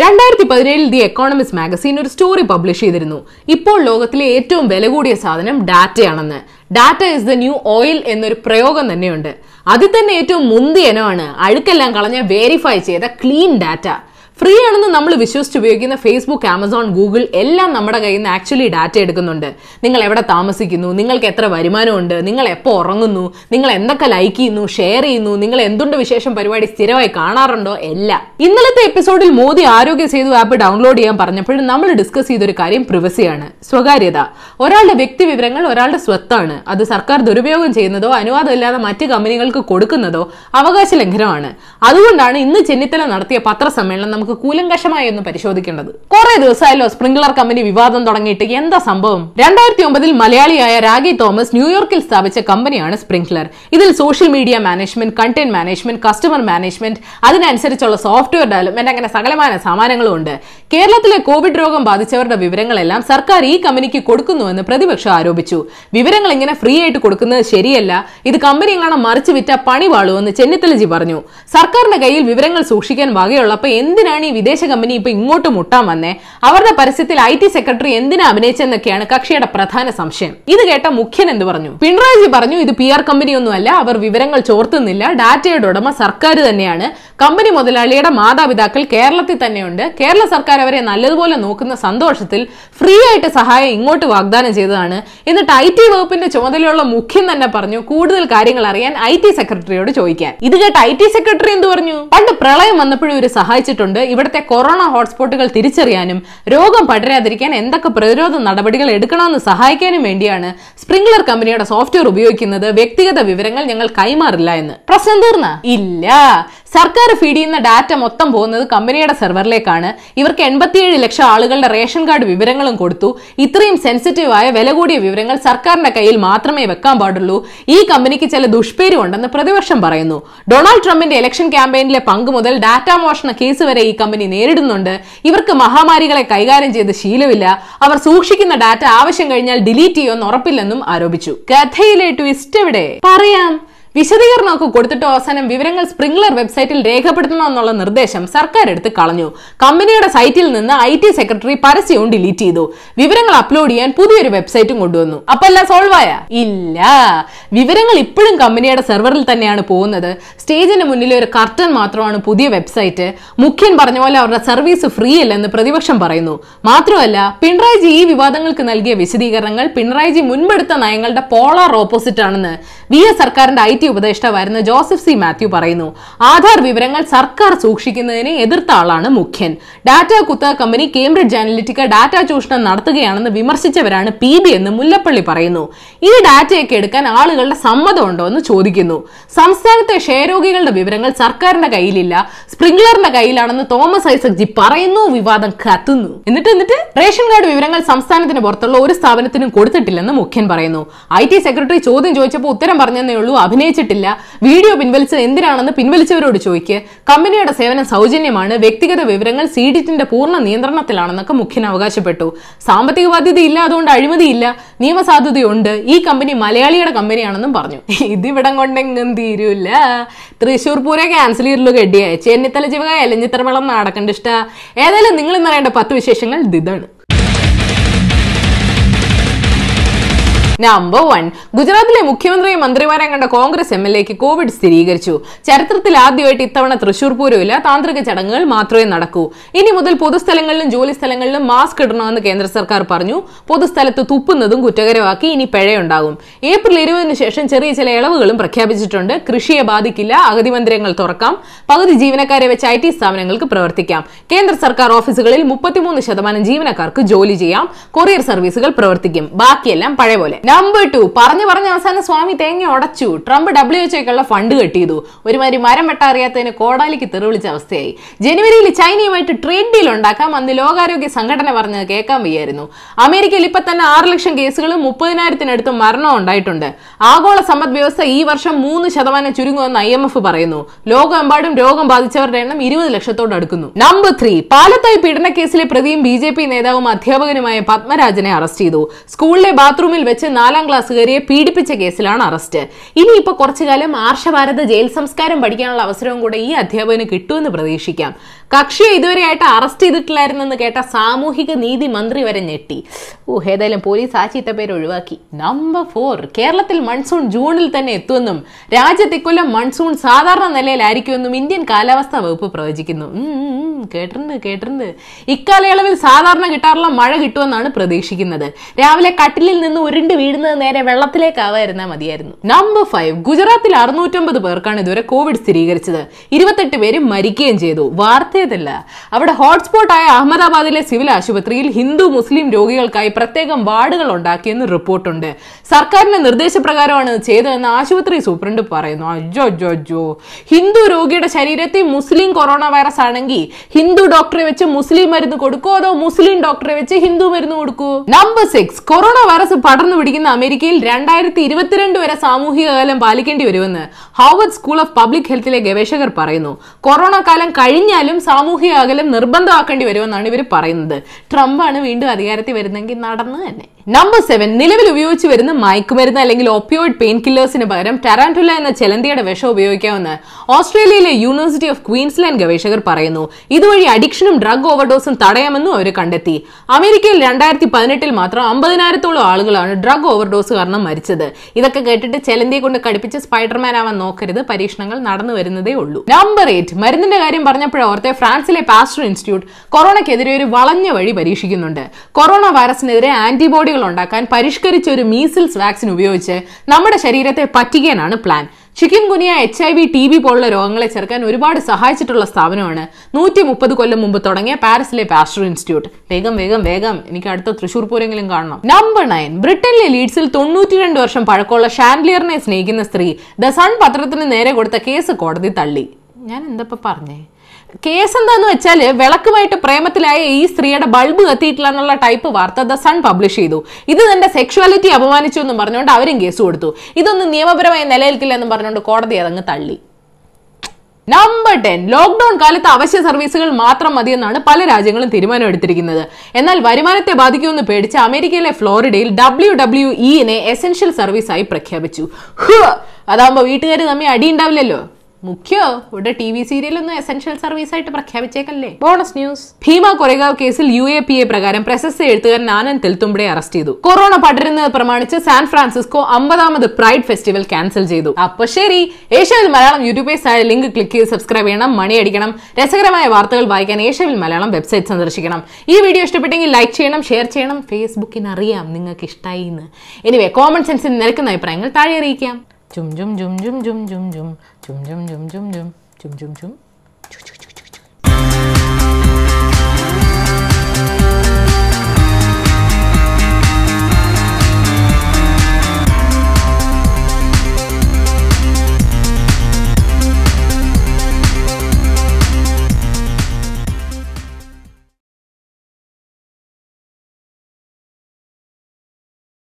രണ്ടായിരത്തി പതിനേഴിൽ the Economist magazine ഒരു സ്റ്റോറി പബ്ലിഷ് ചെയ്തിരുന്നു. ഇപ്പോൾ ലോകത്തിലെ ഏറ്റവും വില കൂടിയ സാധനം ഡാറ്റയാണെന്ന്. Data is the new oil എന്നൊരു പ്രയോഗം തന്നെയുണ്ട്. അതിൽ തന്നെ ഏറ്റവും മുന്തിയ ഇനമാണ്. അഴുക്കെല്ലാം കളഞ്ഞ വേരിഫൈ ചെയ്ത ക്ലീൻ ഡാറ്റ ഫ്രീ ആണെന്ന് നമ്മൾ വിശ്വസിച്ച് ഉപയോഗിക്കുന്ന ഫേസ്ബുക്ക് ആമസോൺ ഗൂഗിൾ എല്ലാം നമ്മുടെ കയ്യിൽ നിന്ന് ആക്ച്വലി ഡാറ്റ എടുക്കുന്നുണ്ട്. നിങ്ങൾ എവിടെ താമസിക്കുന്നു? നിങ്ങൾക്ക് എത്ര വരുമാനമുണ്ട്? നിങ്ങൾ എപ്പോൾ ഉറങ്ങുന്നു? നിങ്ങൾ എന്തൊക്കെ ലൈക്ക് ചെയ്യുന്നു? ഷെയർ ചെയ്യുന്നു? നിങ്ങൾ എന്തുണ്ട് വിശേഷം? പരിപാടി സ്ഥിരമായി കാണാറുണ്ടോ? എല്ലാം. ഇന്നലത്തെ എപ്പിസോഡിൽ മോദി ആരോഗ്യ സേതു ആപ്പ് ഡൗൺലോഡ് ചെയ്യാൻ പറഞ്ഞപ്പോഴും നമ്മൾ ഡിസ്കസ് ചെയ്തൊരു കാര്യം പ്രിവസിയാണ് സ്വകാര്യത. ഒരാളുടെ വ്യക്തി വിവരങ്ങൾ ഒരാളുടെ സ്വത്താണ്. അത് സർക്കാർ ദുരുപയോഗം ചെയ്യുന്നതോ അനുവാദമില്ലാതെ മറ്റ് കമ്പനികൾക്ക് കൊടുക്കുന്നതോ അവകാശ ലംഘനമാണ്. അതുകൊണ്ടാണ് ഇന്ന് ചെന്നിത്തല നടത്തിയ പത്രസമ്മേളനം നമുക്ക് കൂലങ്കഷമായി ഒന്ന് പരിശോധിക്കേണ്ടത്. കുറെ ദിവസമായല്ലോ സ്പ്രിംഗ്ലർ കമ്പനി വിവാദം തുടങ്ങിയിട്ട് എന്താ സംഭവം? രണ്ടായിരത്തി ഒമ്പതിൽ മലയാളിയായ രാഗി തോമസ് ന്യൂയോർക്കിൽ സ്ഥാപിച്ച കമ്പനിയാണ് സ്പ്രിംഗ്ലർ. ഇതിൽ social media management content management customer management അതിനനുസരിച്ചുള്ള സോഫ്റ്റ്വെയർ ഡെവലപ്മെന്റ് അങ്ങനെ സകലമായ സാമാനങ്ങളും ഉണ്ട്. കേരളത്തിലെ കോവിഡ് രോഗം ബാധിച്ചവരുടെ വിവരങ്ങളെല്ലാം സർക്കാർ ഈ കമ്പനിക്ക് കൊടുക്കുന്നുവെന്ന് പ്രതിപക്ഷം ആരോപിച്ചു. വിവരങ്ങൾ ഇങ്ങനെ ഫ്രീ ആയിട്ട് കൊടുക്കുന്നത് ശരിയല്ല. ഇത് കമ്പനി എങ്ങാനും മറിച്ച് വിറ്റ പണി വാളുവെന്ന് ചെന്നിത്തലജി പറഞ്ഞു. സർക്കാരിന്റെ കയ്യിൽ വിവരങ്ങൾ സൂക്ഷിക്കാൻ വകയുള്ളപ്പോൾ എന്തിനാണ് ഈ വിദേശ കമ്പനി ഇപ്പൊ ഇങ്ങോട്ട് മുട്ടാൻ വന്നേ. അവരുടെ പരസ്യത്തിൽ ഐ ടി സെക്രട്ടറി എന്തിനാ അഭിനയിച്ചെന്നൊക്കെയാണ് കക്ഷിയുടെ പ്രധാന സംശയം. ഇത് കേട്ട മുഖ്യൻ എന്ത് പറഞ്ഞു? പിണറായി പറഞ്ഞു ഇത് പി ആർ കമ്പനിയൊന്നുമല്ല അവർ വിവരങ്ങൾ ചോർത്തുന്നില്ല ഡാറ്റയുടെ ഉടമ സർക്കാർ തന്നെയാണ്. കമ്പനി മുതലാളിയുടെ മാതാപിതാക്കൾ കേരളത്തിൽ തന്നെയുണ്ട്. കേരള സർക്കാർ അവരെ നല്ലതുപോലെ നോക്കുന്ന സന്തോഷത്തിൽ ഫ്രീ ആയിട്ട് സഹായം ഇങ്ങോട്ട് വാഗ്ദാനം ചെയ്തതാണ്. എന്നിട്ട് ഐ ടി വകുപ്പിന്റെ ചുമതലയുള്ള മുഖ്യൻ തന്നെ പറഞ്ഞു കൂടുതൽ കാര്യങ്ങൾ അറിയാൻ ഐ ടി സെക്രട്ടറിയോട് ചോദിക്കാൻ. ഇത് കേട്ട് ഐ ടി സെക്രട്ടറി എന്ത് പറഞ്ഞു? പണ്ട് പ്രളയം വന്നപ്പോഴും ഇവർ സഹായിച്ചിട്ടുണ്ട്. ഇവിടുത്തെ കൊറോണ ഹോട്ട്സ്പോട്ടുകൾ തിരിച്ചറിയാനും രോഗം പടരാതിരിക്കാൻ എന്തൊക്കെ പ്രതിരോധ നടപടികൾ എടുക്കണമെന്ന് സഹായിക്കാനും വേണ്ടിയാണ് സ്പ്രിംഗ്ലർ കമ്പനിയുടെ സോഫ്റ്റ്വെയർ ഉപയോഗിക്കുന്നത്. വ്യക്തിഗത വിവരങ്ങൾ ഞങ്ങൾ കൈമാറില്ല എന്ന്. പ്രശ്നം തീർന്ന? ഇല്ല. സർക്കാർ ഫീഡ് ചെയ്യുന്ന ഡാറ്റ മൊത്തം പോകുന്നത് കമ്പനിയുടെ സെർവറിലേക്കാണ് ഇവർക്ക് എൺപത്തിയേഴ് ലക്ഷം ആളുകളുടെ റേഷൻ കാർഡ് വിവരങ്ങളും കൊടുത്തു. ഇത്രയും സെൻസിറ്റീവായ വില കൂടിയ വിവരങ്ങൾ സർക്കാരിന്റെ കയ്യിൽ മാത്രമേ വെക്കാൻ പാടുള്ളൂ. ഈ കമ്പനിക്ക് ചില ദുഷ്പേരും ഉണ്ടെന്ന് പ്രതിപക്ഷം പറയുന്നു. ഡൊണാൾഡ് ട്രംപിന്റെ ഇലക്ഷൻ ക്യാമ്പയിനിലെ പങ്ക് മുതൽ ഡാറ്റ മോഷണ കേസ് വരെ ഈ കമ്പനി നേരിടുന്നുണ്ട്. ഇവർക്ക് മഹാമാരികളെ കൈകാര്യം ചെയ്ത് ശീലമില്ല. അവർ സൂക്ഷിക്കുന്ന ഡാറ്റ ആവശ്യം കഴിഞ്ഞാൽ ഡിലീറ്റ് ചെയ്യുമെന്ന് ഉറപ്പില്ലെന്നും ആരോപിച്ചു. കഥയിലെ ട്വിസ്റ്റ് എവിടെ? പറയാം. വിശദീകരണമൊക്കെ കൊടുത്തിട്ട് അവസാനം വിവരങ്ങൾ സ്പ്രിംഗ്ലർ വെബ്സൈറ്റിൽ രേഖപ്പെടുത്തണമെന്നുള്ള നിർദ്ദേശം സർക്കാർ എടുത്ത് കളഞ്ഞു. കമ്പനിയുടെ സൈറ്റിൽ നിന്ന് ഐ ടി സെക്രട്ടറി പരസ്യവും ഡിലീറ്റ് ചെയ്തു. വിവരങ്ങൾ അപ്ലോഡ് ചെയ്യാൻ പുതിയൊരു വെബ്സൈറ്റും കൊണ്ടുവന്നു. അപ്പൊ എല്ലാം സോൾവ് ആയ ഇല്ല. വിവരങ്ങൾ ഇപ്പോഴും കമ്പനിയുടെ സെർവറിൽ തന്നെയാണ് പോകുന്നത്. സ്റ്റേജിന് മുന്നിൽ ഒരു കർട്ടൻ മാത്രമാണ് പുതിയ വെബ്സൈറ്റ്. മുഖ്യൻ പറഞ്ഞ പോലെ അവരുടെ സർവീസ് ഫ്രീ അല്ലെന്ന് പ്രതിപക്ഷം പറയുന്നു. മാത്രമല്ല പിണറായിജി ഈ വിവാദങ്ങൾക്ക് നൽകിയ വിശദീകരണങ്ങൾ പിണറായിജി മുൻപെടുത്ത നയങ്ങളുടെ പോളാർ ഓപ്പോസിറ്റ് ആണെന്ന് വി എസ് സർക്കാരിന്റെ ഐ ടി ഉപദേഷ്ടാവായിരുന്ന ജോസഫ് സി മാത്യു പറയുന്നു ആധാർ വിവരങ്ങൾ സർക്കാർ സൂക്ഷിക്കുന്നതിനെ എതിർത്ത ആളാണ് മുഖ്യൻ. ഡാറ്റ കുത്ത കമ്പനി കേംബ്രിഡ്ജ് അനലിറ്റിക്ക ഡാറ്റ ചൂഷണം നടത്തുകയാണെന്ന് വിമർശിച്ചവരാണ് പി ബി എന്ന് മുല്ലപ്പള്ളി പറയുന്നു. ഈ ഡാറ്റയൊക്കെ എടുക്കാൻ ആളുകളുടെ സമ്മതം ഉണ്ടോ എന്ന് ചോദിക്കുന്നു. സംസ്ഥാനത്തെ ക്ഷയരോഗികളുടെ വിവരങ്ങൾ സർക്കാരിന്റെ കയ്യിലില്ല സ്പ്രിംഗ്ലറിന്റെ കയ്യിലാണെന്ന് തോമസ് ഐസക് ജി പറയുന്നു വിവാദം കത്തുന്നു. എന്നിട്ട് എന്നിട്ട് റേഷൻ കാർഡ് വിവരങ്ങൾ സംസ്ഥാനത്തിന് പുറത്തുള്ള ഒരു സ്ഥാപനത്തിനും കൊടുത്തിട്ടില്ലെന്ന് മുഖ്യൻ പറയുന്നു. ഐ ടി സെക്രട്ടറി ചോദ്യം ചോദിച്ചപ്പോൾ ഉത്തരം പറഞ്ഞതേ ഉള്ളൂ അഭിനയിച്ചിട്ടില്ല വീഡിയോ പിൻവലിച്ചത് എന്തിനാണെന്ന് പിൻവലിച്ചവരോട് ചോദിക്കുക കമ്പനിയുടെ സേവനം സൗജന്യമാണ്. വ്യക്തിഗത വിവരങ്ങൾ സീഡിറ്റിന്റെ പൂർണ നിയന്ത്രണത്തിലാണെന്നൊക്കെ മുഖ്യൻ അവകാശപ്പെട്ടു. സാമ്പത്തിക ബാധ്യത ഇല്ല അതുകൊണ്ട് അഴിമതിയില്ല. നിയമസാധ്യതയുണ്ട് ഈ കമ്പനി മലയാളിയുടെ കമ്പനിയാണെന്നും പറഞ്ഞു. ഇതിവിടം കൊണ്ടെങ്കും തീരൂല്ല തൃശൂർ പൂര ക്യാൻസൽ ചെയ്തിട്ടുള്ള ഗഡിയായ ചെന്നിത്തല ജീവക എലഞ്ഞിത്തറമളം നടക്കണ്ട ഇഷ്ട ഏതായാലും നിങ്ങൾ ഇന്നറിയേണ്ട പത്ത് വിശേഷങ്ങൾ ഇതാണ്. നമ്പർ വൺ ഗുജറാത്തിലെ മുഖ്യമന്ത്രിയും മന്ത്രിമാരെയും കണ്ട കോൺഗ്രസ് എം എൽ എക്ക് കോവിഡ് സ്ഥിരീകരിച്ചു. ചരിത്രത്തിൽ ആദ്യമായിട്ട് ഇത്തവണ തൃശൂർ പൂരമില്ല. താന്ത്രിക ചടങ്ങുകൾ മാത്രമേ നടക്കൂ. ഇനി മുതൽ പൊതുസ്ഥലങ്ങളിലും ജോലി സ്ഥലങ്ങളിലും മാസ്ക് ഇടണമെന്ന് കേന്ദ്ര സർക്കാർ പറഞ്ഞു. പൊതുസ്ഥലത്ത് തുപ്പുന്നതും കുറ്റകരമാക്കി ഇനി പിഴയുണ്ടാകും. ഏപ്രിൽ ഇരുപതിന് ശേഷം ചെറിയ ചില ഇളവുകളും പ്രഖ്യാപിച്ചിട്ടുണ്ട്. കൃഷിയെ ബാധിക്കില്ല. അഗതി മന്ദിരങ്ങൾ തുറക്കാം. പകുതി ജീവനക്കാരെ വെച്ച് ഐ ടി സ്ഥാപനങ്ങൾക്ക് പ്രവർത്തിക്കാം. കേന്ദ്ര സർക്കാർ ഓഫീസുകളിൽ മുപ്പത്തിമൂന്ന് ശതമാനം ജീവനക്കാർക്ക് ജോലി ചെയ്യാം. കൊറിയർ സർവീസുകൾ പ്രവർത്തിക്കും. ബാക്കിയെല്ലാം പഴയ പോലെ. നമ്പർ ടു പറഞ്ഞു പറഞ്ഞ അവസാനം സ്വാമി തേങ്ങ ഉടച്ചു. ട്രംപ് ഡബ്ല്യു എച്ച് എച്ച്ഒക്കുള്ള ഫണ്ട് കെട്ടി ചെയ്തു ഒരുമാതിരി മരം വെട്ടാറിയാത്തതിന് കോടാലിക്ക് തെറിവിളിച്ച അവസ്ഥയായി. ജനുവരിയിൽ ചൈനയുമായിട്ട് ട്രേഡ് ഡീൽ ഉണ്ടാക്കാം അന്ന് ലോകാരോഗ്യ സംഘടന പറഞ്ഞത് കേൾക്കാൻ വയ്യായിരുന്നു. അമേരിക്കയിൽ ഇപ്പൊ തന്നെ ആറ് ലക്ഷം കേസുകളും മുപ്പതിനായിരത്തിനടുത്ത് മരണവും ഉണ്ടായിട്ടുണ്ട്. ആഗോള സമ്പദ് വ്യവസ്ഥ ഈ വർഷം മൂന്ന് ശതമാനം ചുരുങ്ങുമെന്ന് ഐ എം എഫ് പറയുന്നു. ലോകമെമ്പാടും രോഗം ബാധിച്ചവരുടെ എണ്ണം ഇരുപത് ലക്ഷത്തോട് അടുക്കുന്നു. നമ്പർ ത്രീ പാലത്തായി പീഡനക്കേസിലെ പ്രതിയും ബി ജെ പി നേതാവും അധ്യാപകനുമായ പത്മരാജനെ അറസ്റ്റ് ചെയ്തു. സ്കൂളിലെ ബാത്റൂമിൽ വെച്ച് നാലാം ക്ലാസ്സുകാരിയെ പീഡിപ്പിച്ച കേസിലാണ് അറസ്റ്റ്. ഇനിയിപ്പോൾ കുറച്ചു കാലം ആർഷഭാരത ജയിൽ സംസ്കാരം പഠിക്കാനുള്ള അവസരവും കൂടെ ഈ അധ്യാപകന് കിട്ടുമെന്ന് പ്രതീക്ഷിക്കാം. കക്ഷിയെ ഇതുവരെയായിട്ട് അറസ്റ്റ് ചെയ്തിട്ടില്ലായിരുന്നെന്ന് കേട്ട സാമൂഹിക നീതി മന്ത്രി വരെ ഞെട്ടി. ഓ ഏതായാലും പോലീസ് ആ ചീത്തപ്പേര് ഒഴിവാക്കി. നമ്പർ ഫോർ കേരളത്തിൽ മൺസൂൺ ജൂണിൽ തന്നെ എത്തുമെന്നും രാജ്യത്ത് ഇക്കൊല്ലം മൺസൂൺ സാധാരണ നിലയിലായിരിക്കുമെന്നും ഇന്ത്യൻ കാലാവസ്ഥാ വകുപ്പ് പ്രവചിക്കുന്നു. കേട്ടിട്ടുണ്ട് കേട്ടിട്ടുണ്ട്. ഇക്കാലയളവിൽ സാധാരണ കിട്ടാറുള്ള മഴ കിട്ടുമെന്നാണ് പ്രതീക്ഷിക്കുന്നത്. രാവിലെ കട്ടിലിൽ നിന്ന് ഉരുണ്ട് വീഴുന്നത് നേരെ വെള്ളത്തിലേക്കാവായിരുന്നാൽ മതിയായിരുന്നു. നമ്പർ ഫൈവ് ഗുജറാത്തിൽ അറുന്നൂറ്റമ്പത് പേർക്കാണ് ഇതുവരെ കോവിഡ് സ്ഥിരീകരിച്ചത്. ഇരുപത്തെട്ട് പേരും മരിക്കുകയും ചെയ്തു. വാർത്തയതല്ല. അവിടെ ഹോട്ട്സ്പോട്ടായ അഹമ്മദാബാദിലെ സിവിൽ ആശുപത്രിയിൽ ഹിന്ദു മുസ്ലിം രോഗികൾക്കായി പ്രത്യേകം വാർഡുകൾ ഉണ്ടാക്കിയെന്ന് റിപ്പോർട്ടുണ്ട്. സർക്കാരിന്റെ നിർദ്ദേശപ്രകാരമാണ് ചെയ്തതെന്ന് ആശുപത്രി സൂപ്രണ്ട് പറയുന്നു. അജോ ജോ ഹിന്ദു രോഗിയുടെ ശരീരത്തിൽ മുസ്ലിം കൊറോണ വൈറസ് ആണെങ്കിൽ ഹിന്ദു ഡോക്ടറെ വെച്ച് മുസ്ലിം മരുന്ന് കൊടുക്കൂ? അതോ മുസ്ലിം ഡോക്ടറെ വെച്ച് ഹിന്ദു മരുന്ന് കൊടുക്കൂ? നമ്പർ സിക്സ് കൊറോണ വൈറസ് പടർന്നു പിടിക്കുന്ന അമേരിക്കയിൽ രണ്ടായിരത്തി ഇരുപത്തിരണ്ട് വരെ സാമൂഹിക കാലം പാലിക്കേണ്ടി വരുമെന്ന് ഹാർവർഡ് സ്കൂൾ ഓഫ് പബ്ലിക് ഹെൽത്തിലെ ഗവേഷകർ പറയുന്നു. കൊറോണ കാലം കഴിഞ്ഞാലും സാമൂഹിക അകലം നിർബന്ധമാക്കേണ്ടി വരുമെന്നാണ് ഇവർ പറയുന്നത്. ട്രംപാണ് വീണ്ടും അധികാരത്തിൽ വരുന്നെങ്കിൽ നടന്നു തന്നെ. നമ്പർ സെവൻ നിലവിൽ ഉപയോഗിച്ച് വരുന്ന മയക്കുമരുന്ന് അല്ലെങ്കിൽ ഒപ്പിയോയിഡ് പെയിൻ കില്ലേഴ്സിന് പകരം ടെറാൻഡുല എന്ന ചെലന്തിയുടെ വിഷം ഉപയോഗിക്കാമെന്ന് ഓസ്ട്രേലിയയിലെ യൂണിവേഴ്സിറ്റി ഓഫ് ക്വീൻസ്ലാൻഡ് ഗവേഷകർ പറയുന്നു. ഇതുവഴി അഡിക്ഷനും ഡ്രഗ് ഓവർഡോസും തടയാമെന്നും അവർ കണ്ടെത്തി. അമേരിക്കയിൽ രണ്ടായിരത്തി പതിനെട്ടിൽ മാത്രം അമ്പതിനായിരത്തോളം ആളുകളാണ് ഡ്രഗ് ഓവർഡോസ് കാരണം മരിച്ചത്. ഇതൊക്കെ കേട്ടിട്ട് ചെലന്തിയെ കൊണ്ട് കടുപ്പിച്ച് സ്പൈഡർമാൻ ആവാൻ നോക്കരുത്. പരീക്ഷണങ്ങൾ നടന്നു വരുന്നതേ ഉള്ളൂ. നമ്പർ എയ്റ്റ് മരുന്നിന്റെ കാര്യം പറഞ്ഞപ്പോഴോർത്തെ ഫ്രാൻസിലെ പാസ്റ്റർ ഇൻസ്റ്റിറ്റ്യൂട്ട് കൊറോണയ്ക്കെതിരെ ഒരു വളഞ്ഞ വഴി പരീക്ഷിക്കുന്നുണ്ട്. കൊറോണ വൈറസിനെതിരെ ആന്റിബോഡികൾ ഉണ്ടാക്കാൻ പരിഷ്കരിച്ച ഒരു മീസിൽസ് വാക്സിൻ ഉപയോഗിച്ച് നമ്മുടെ ശരീരത്തെ പറ്റിക്കാനാണ് plan chikungunya H I V T B പോലുള്ള രോഗങ്ങളെ ചെറുക്കാൻ ഒരുപാട് സഹായിച്ചിട്ടുള്ള സ്ഥാപനമാണ് നൂറ്റി മുപ്പത് കൊല്ലം മുമ്പ് തുടങ്ങിയ പാരീസിലെ പാസ്റ്റർ ഇൻസ്റ്റിറ്റ്യൂട്ട്. വേഗം വേഗം വേഗം. എനിക്ക് അടുത്ത തൃശൂർ പൂരെങ്കിലും കാണണം. നമ്പർ നയൻ ബ്രിട്ടനിലെ ലീഡ്സിൽ തൊണ്ണൂറ്റിരണ്ട് വർഷം പഴക്കമുള്ള ഷാൻഡ്ലിയറിനെ സ്നേഹിക്കുന്ന സ്ത്രീ ദ സൺ പത്രത്തിന് നേരെ കൊടുത്ത കേസ് കോടതി തള്ളി. ഞാൻ എന്തപ്പോ പറഞ്ഞേ? കേസ് എന്താന്ന് വെച്ചാൽ വിളക്കുമായിട്ട് പ്രേമത്തിലായ ഈ സ്ത്രീയുടെ ബൾബ് കത്തിയിട്ടില്ല എന്നുള്ള ടൈപ്പ് വാർത്ത ദ സൺ പബ്ലിഷ് ചെയ്തു. ഇത് തന്റെ സെക്ഷുവാലിറ്റി അപമാനിച്ചു എന്ന് പറഞ്ഞുകൊണ്ട് അവരും കേസ് കൊടുത്തു. ഇതൊന്നും നിയമപരമായി നിലനിൽക്കില്ല എന്ന് പറഞ്ഞുകൊണ്ട് കോടതി അതങ്ങ് തള്ളി. നമ്പർ ടെൻ ലോക്ക്ഡൌൺ കാലത്ത് അവശ്യ സർവീസുകൾ മാത്രം മതിയെന്നാണ് പല രാജ്യങ്ങളും തീരുമാനമെടുത്തിരിക്കുന്നത്. എന്നാൽ വരുമാനത്തെ ബാധിക്കുമെന്ന് പേടിച്ച് അമേരിക്കയിലെ ഫ്ലോറിഡയിൽ ഡബ്ല്യു ഡബ്ല്യു ഇനെ എസെൻഷ്യൽ സർവീസായി പ്രഖ്യാപിച്ചു. അതാകുമ്പോൾ അതാകുമ്പോ വീട്ടുകാർ തമ്മിൽ അടിയുണ്ടാവില്ലല്ലോ. മുഖ്യോ? ഇവിടെ ടി വി സീരിയലൊന്നും എസെൻഷ്യൽ സർവീസ് ആയിട്ട് പ്രഖ്യാപിച്ചേക്കല്ലേ. ബോണസ് ന്യൂസ് ഭീമ കൊരേഗാവ് കേസിൽ യു എ പി എ പ്രകാരം പ്രശസ്ത എഴുത്തുകാരൻ ആനന്ദ് തെൽത്തുംബടെ അറസ്റ്റ് ചെയ്തു. കൊറോണ പടരുന്നത് പ്രമാണിച്ച് സാൻ ഫ്രാൻസിസ്കോ അമ്പതാമത് പ്രൈഡ് ഫെസ്റ്റിവൽ ക്യാൻസൽ ചെയ്തു. അപ്പൊ ശരി. ഏഷ്യവിൽ മലയാളം യൂട്യൂബ് ആയ ലിങ്ക് ക്ലിക്ക് ചെയ്ത് സബ്സ്ക്രൈബ് ചെയ്യണം. മണി അടിക്കണം. രസകരമായ വാർത്തകൾ വായിക്കാൻ ഏഷ്യവിൽ മലയാളം വെബ്സൈറ്റ് സന്ദർശിക്കണം. ഈ വീഡിയോ ഇഷ്ടപ്പെട്ടെങ്കിൽ ലൈക്ക് ചെയ്യണം ഷെയർ ചെയ്യണം. ഫേസ്ബുക്കിന് അറിയാം നിങ്ങൾക്ക് ഇഷ്ടമായി എന്ന് എനിവേ കോമൺ സെൻസിൽ നിരക്കുന്ന അഭിപ്രായങ്ങൾ താഴെ അറിയിക്കാം. Jum jum jum jum jum jum jum jum jum jum jum jum jum jum jum